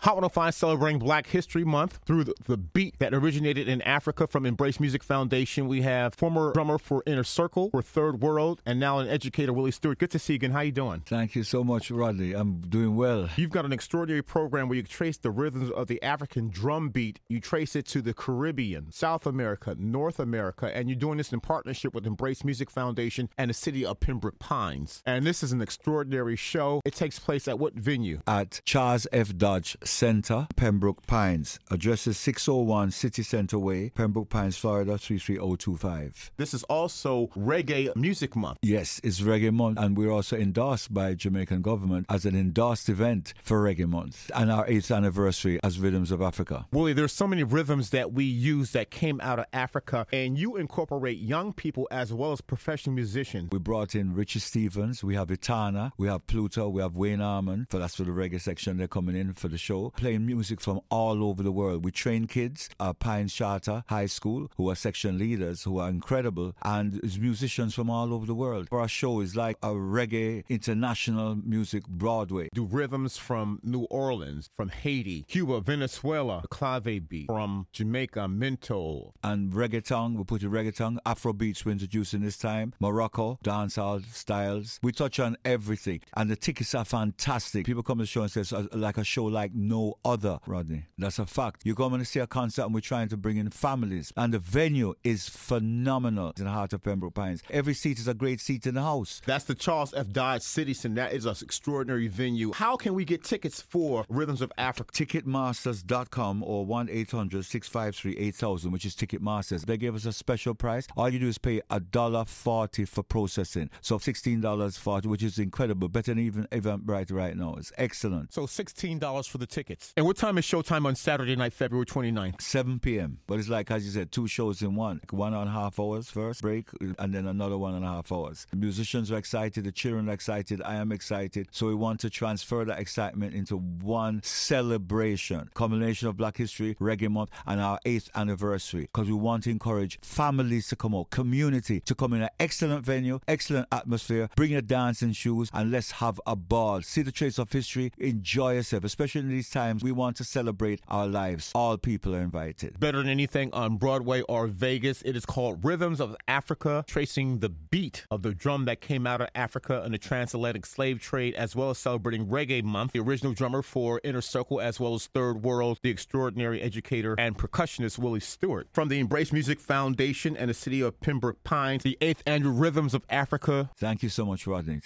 Hot 105 celebrating Black History Month through the, the, beat that originated in Africa from Embrace Music Foundation. We have former drummer for Inner Circle, for Third World, and now an educator, Willie Stewart. Good to see you again. How you doing? Thank you so much, Rodney. I'm doing well. You've got an extraordinary program where you trace the rhythms of the African drum beat. You trace it to the Caribbean, South America, North America, and you're doing this in partnership with Embrace Music Foundation and the city of Pembroke Pines. And this is an extraordinary show. It takes place at what venue? At Charles F. Dodge Center, Pembroke Pines. Address is 601 City Center Way, Pembroke Pines, Florida 33025. This is also Reggae Music Month. Yes, it's Reggae Month, and we're also endorsed by Jamaican government as an endorsed event for Reggae Month and our eighth anniversary as Rhythms of Africa. Willie, there's so many rhythms that we use that came out of Africa, and you incorporate young people as well as professional musicians. We brought in Richie Stephens, we have Etana, we have Pluto, we have Wayne Armond, for that's for the reggae section. They're coming in for the show playing music from all over the world. We train kids at Pine Charter High School who are section leaders who are incredible and musicians from all over the world. Our show is like a reggae international music Broadway. Do rhythms from New Orleans, from Haiti, Cuba, Venezuela, clave beat, from Jamaica, mento. And reggaeton, we put in reggaeton, Afro beats we're introducing this time, Morocco, dancehall styles. We touch on everything. And the tickets are fantastic. People come to the show and say like a show like no other, Rodney. That's a fact. You're going to see a concert and we're trying to bring in families. And the venue is phenomenal in the heart of Pembroke Pines. Every seat is a great seat in the house. That's the Charles F. Dodge City Center. That is an extraordinary venue. How can we get tickets for Rhythms of Africa? Ticketmasters.com or 1 800 653 8000, which is Ticketmasters. They gave us a special price. All you do is pay $1.40 for processing. So $16.40, which is incredible. Better than even Eventbrite right now. It's excellent. So $16 for the tickets. And what time is showtime on Saturday night, February 29th? 7 p.m. But it's like, as you said, two shows in one. One and a half hours first, break, and then another one and a half hours. The musicians are excited, the children are excited, I am excited. So we want to transfer that excitement into one celebration. Combination of Black History, Reggae Month, and our eighth anniversary. Because we want to encourage families to come out, community to come in an excellent venue, excellent atmosphere, bring your dancing shoes, and let's have a ball. See the trace of history, enjoy yourself, especially in these times we want to celebrate our lives. All people are invited. Better than anything on Broadway or Vegas, it is called Rhythms of Africa, tracing the beat of the drum that came out of Africa in the transatlantic slave trade, as well as celebrating Reggae Month. The original drummer for Inner Circle, as well as Third World, the extraordinary educator and percussionist Willie Stewart. From the Embrace Music Foundation and the city of Pembroke Pines, the 8th annual Rhythms of Africa. Thank you so much, Rodney.